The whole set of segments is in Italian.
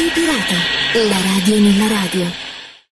Radio Pirata, la radio nella radio.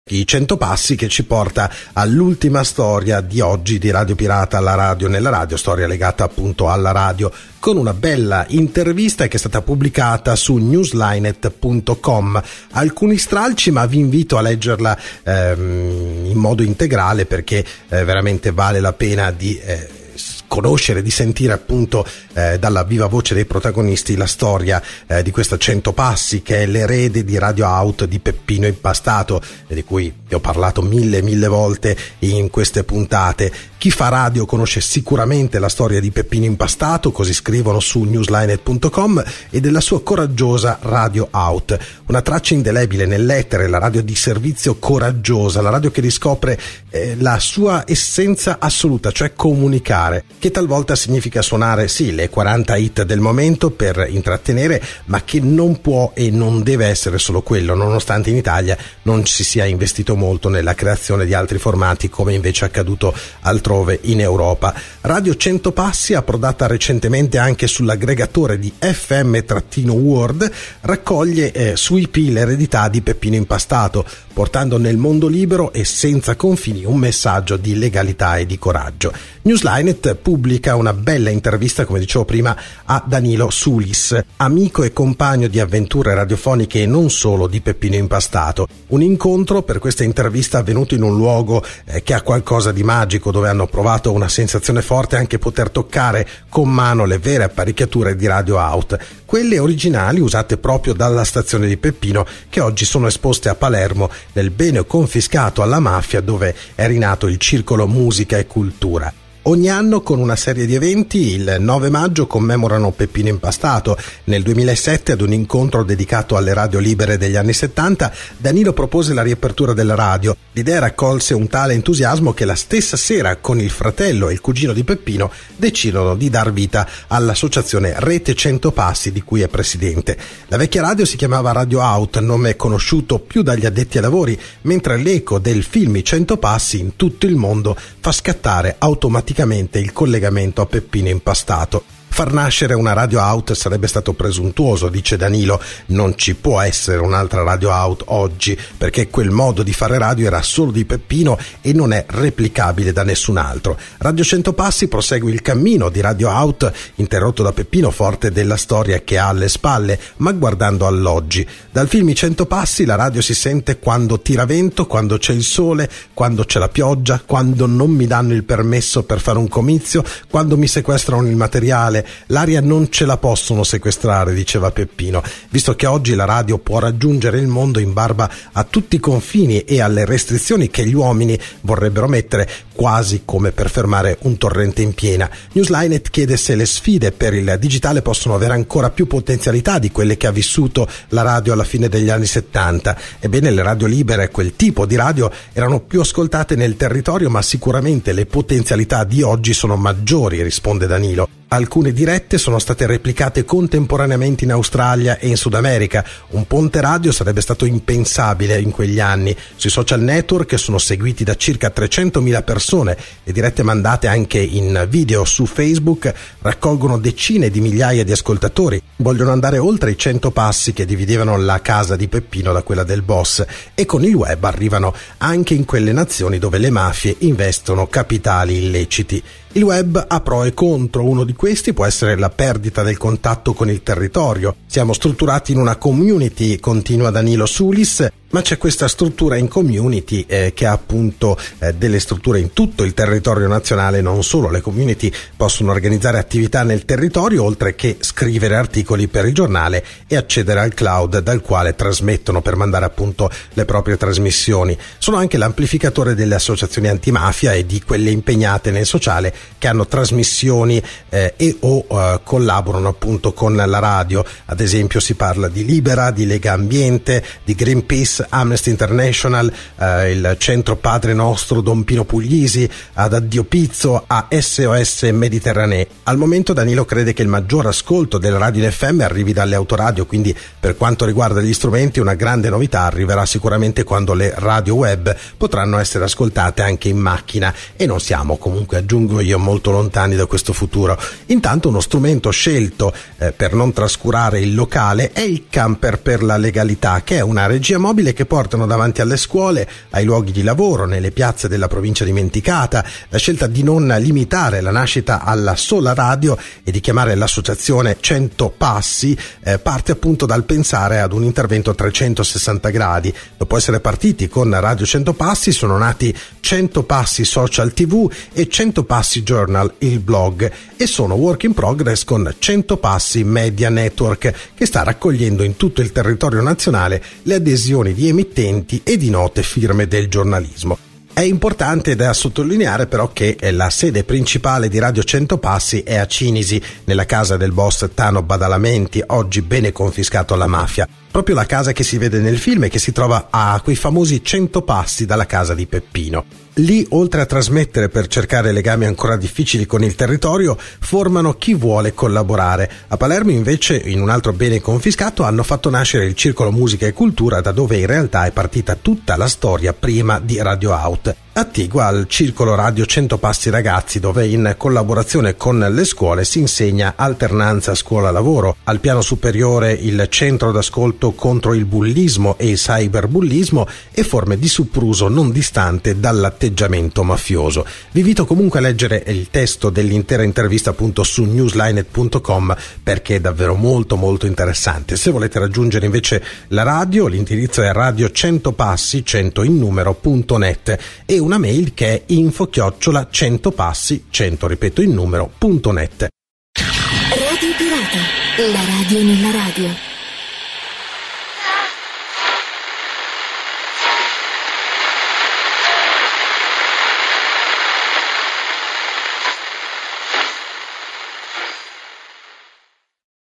I 100 passi che ci porta all'ultima storia di oggi di Radio Pirata alla radio nella radio, storia legata appunto alla radio, con una bella intervista che è stata pubblicata su newslinet.com. Alcuni stralci, ma vi invito a leggerla ehm, in modo integrale perché eh, veramente vale la pena di... Eh, conoscere, di sentire appunto eh, dalla viva voce dei protagonisti la storia eh, di questa 100 passi che è l'erede di Radio Out di Peppino Impastato di cui vi ho parlato mille mille volte in queste puntate. Chi fa radio conosce sicuramente la storia di Peppino Impastato, così scrivono su newslinet.com e della sua coraggiosa Radio Out, una traccia indelebile nell'etere, la radio di servizio coraggiosa, la radio che riscopre eh, la sua essenza assoluta, cioè comunicare che talvolta significa suonare sì le 40 hit del momento per intrattenere, ma che non può e non deve essere solo quello, nonostante in Italia non si sia investito molto nella creazione di altri formati come invece è accaduto altrove in Europa. Radio 100 Passi, approdata recentemente anche sull'aggregatore di FM-World, raccoglie eh, su IP l'eredità di Peppino Impastato, portando nel mondo libero e senza confini un messaggio di legalità e di coraggio. Newslinet pubblica una bella intervista, come dicevo prima, a Danilo Sulis, amico e compagno di avventure radiofoniche e non solo di Peppino Impastato. Un incontro per questa intervista avvenuto in un luogo eh, che ha qualcosa di magico, dove hanno provato una sensazione forte anche poter toccare con mano le vere apparecchiature di Radio Out, quelle originali usate proprio dalla stazione di Peppino che oggi sono esposte a Palermo nel bene confiscato alla mafia dove è rinato il circolo musica e cultura. Ogni anno con una serie di eventi, il 9 maggio commemorano Peppino Impastato. Nel 2007 ad un incontro dedicato alle radio libere degli anni 70, Danilo propose la riapertura della radio. L'idea raccolse un tale entusiasmo che la stessa sera con il fratello e il cugino di Peppino decidono di dar vita all'associazione Rete 100 Passi di cui è presidente. La vecchia radio si chiamava Radio Out, nome conosciuto più dagli addetti ai lavori, mentre l'eco del film I 100 Passi in tutto il mondo fa scattare automaticamente automaticamente il collegamento a Peppino impastato. Far nascere una radio out sarebbe stato presuntuoso, dice Danilo. Non ci può essere un'altra radio out oggi, perché quel modo di fare radio era solo di Peppino e non è replicabile da nessun altro. Radio 100 Passi prosegue il cammino di radio out, interrotto da Peppino, forte della storia che ha alle spalle, ma guardando all'oggi. Dal film I 100 Passi la radio si sente quando tira vento, quando c'è il sole, quando c'è la pioggia, quando non mi danno il permesso per fare un comizio, quando mi sequestrano il materiale l'aria non ce la possono sequestrare, diceva Peppino, visto che oggi la radio può raggiungere il mondo in barba a tutti i confini e alle restrizioni che gli uomini vorrebbero mettere quasi come per fermare un torrente in piena. Newslinet chiede se le sfide per il digitale possono avere ancora più potenzialità di quelle che ha vissuto la radio alla fine degli anni 70. Ebbene, le radio libere, quel tipo di radio, erano più ascoltate nel territorio, ma sicuramente le potenzialità di oggi sono maggiori, risponde Danilo. Alcune dirette sono state replicate contemporaneamente in Australia e in Sud America. Un ponte radio sarebbe stato impensabile in quegli anni. Sui social network sono seguiti da circa 300.000 persone. Le dirette mandate anche in video su Facebook raccolgono decine di migliaia di ascoltatori. Vogliono andare oltre i 100 passi che dividevano la casa di Peppino da quella del boss e con il web arrivano anche in quelle nazioni dove le mafie investono capitali illeciti. Il web ha pro e contro, uno di questi può essere la perdita del contatto con il territorio. Siamo strutturati in una community, continua Danilo Sulis, ma c'è questa struttura in community eh, che ha appunto eh, delle strutture in tutto il territorio nazionale, non solo le community possono organizzare attività nel territorio oltre che scrivere articoli per il giornale e accedere al cloud dal quale trasmettono per mandare appunto le proprie trasmissioni. Sono anche l'amplificatore delle associazioni antimafia e di quelle impegnate nel sociale che hanno trasmissioni eh, e o eh, collaborano appunto con la radio. Ad esempio si parla di Libera, di Lega Ambiente, di Greenpeace Amnesty International, eh, il centro Padre Nostro Don Pino Puglisi, ad Addio Pizzo, a SOS Mediterranee. Al momento Danilo crede che il maggior ascolto del radio in FM arrivi dalle autoradio, quindi per quanto riguarda gli strumenti una grande novità arriverà sicuramente quando le radio web potranno essere ascoltate anche in macchina e non siamo comunque, aggiungo io, molto lontani da questo futuro. Intanto uno strumento scelto eh, per non trascurare il locale è il camper per la legalità, che è una regia mobile che portano davanti alle scuole, ai luoghi di lavoro, nelle piazze della provincia dimenticata. La scelta di non limitare la nascita alla sola radio e di chiamare l'associazione 100 Passi eh, parte appunto dal pensare ad un intervento a 360 gradi. Dopo essere partiti con Radio 100 Passi sono nati 100 Passi Social TV e 100 Passi Journal, il blog, e sono work in progress con 100 Passi Media Network che sta raccogliendo in tutto il territorio nazionale le adesioni di emittenti e di note firme del giornalismo. È importante da sottolineare però che la sede principale di Radio 100 Passi è a Cinisi, nella casa del boss Tano Badalamenti, oggi bene confiscato alla mafia. Proprio la casa che si vede nel film e che si trova a quei famosi 100 passi dalla casa di Peppino. Lì, oltre a trasmettere per cercare legami ancora difficili con il territorio, formano chi vuole collaborare. A Palermo, invece, in un altro bene confiscato, hanno fatto nascere il Circolo Musica e Cultura, da dove in realtà è partita tutta la storia prima di Radio Out attigua al Circolo Radio 100 Passi Ragazzi dove in collaborazione con le scuole si insegna alternanza scuola-lavoro. Al piano superiore il centro d'ascolto contro il bullismo e il cyberbullismo e forme di suppruso non distante dall'atteggiamento mafioso. Vi invito comunque a leggere il testo dell'intera intervista appunto su newslinet.com perché è davvero molto molto interessante. Se volete raggiungere invece la radio l'indirizzo è radio 100 passi 100 in numero.net e una mail che è info chiocciola 100 passi 100 ripeto il numero.net Radio Pirata, la radio nella radio.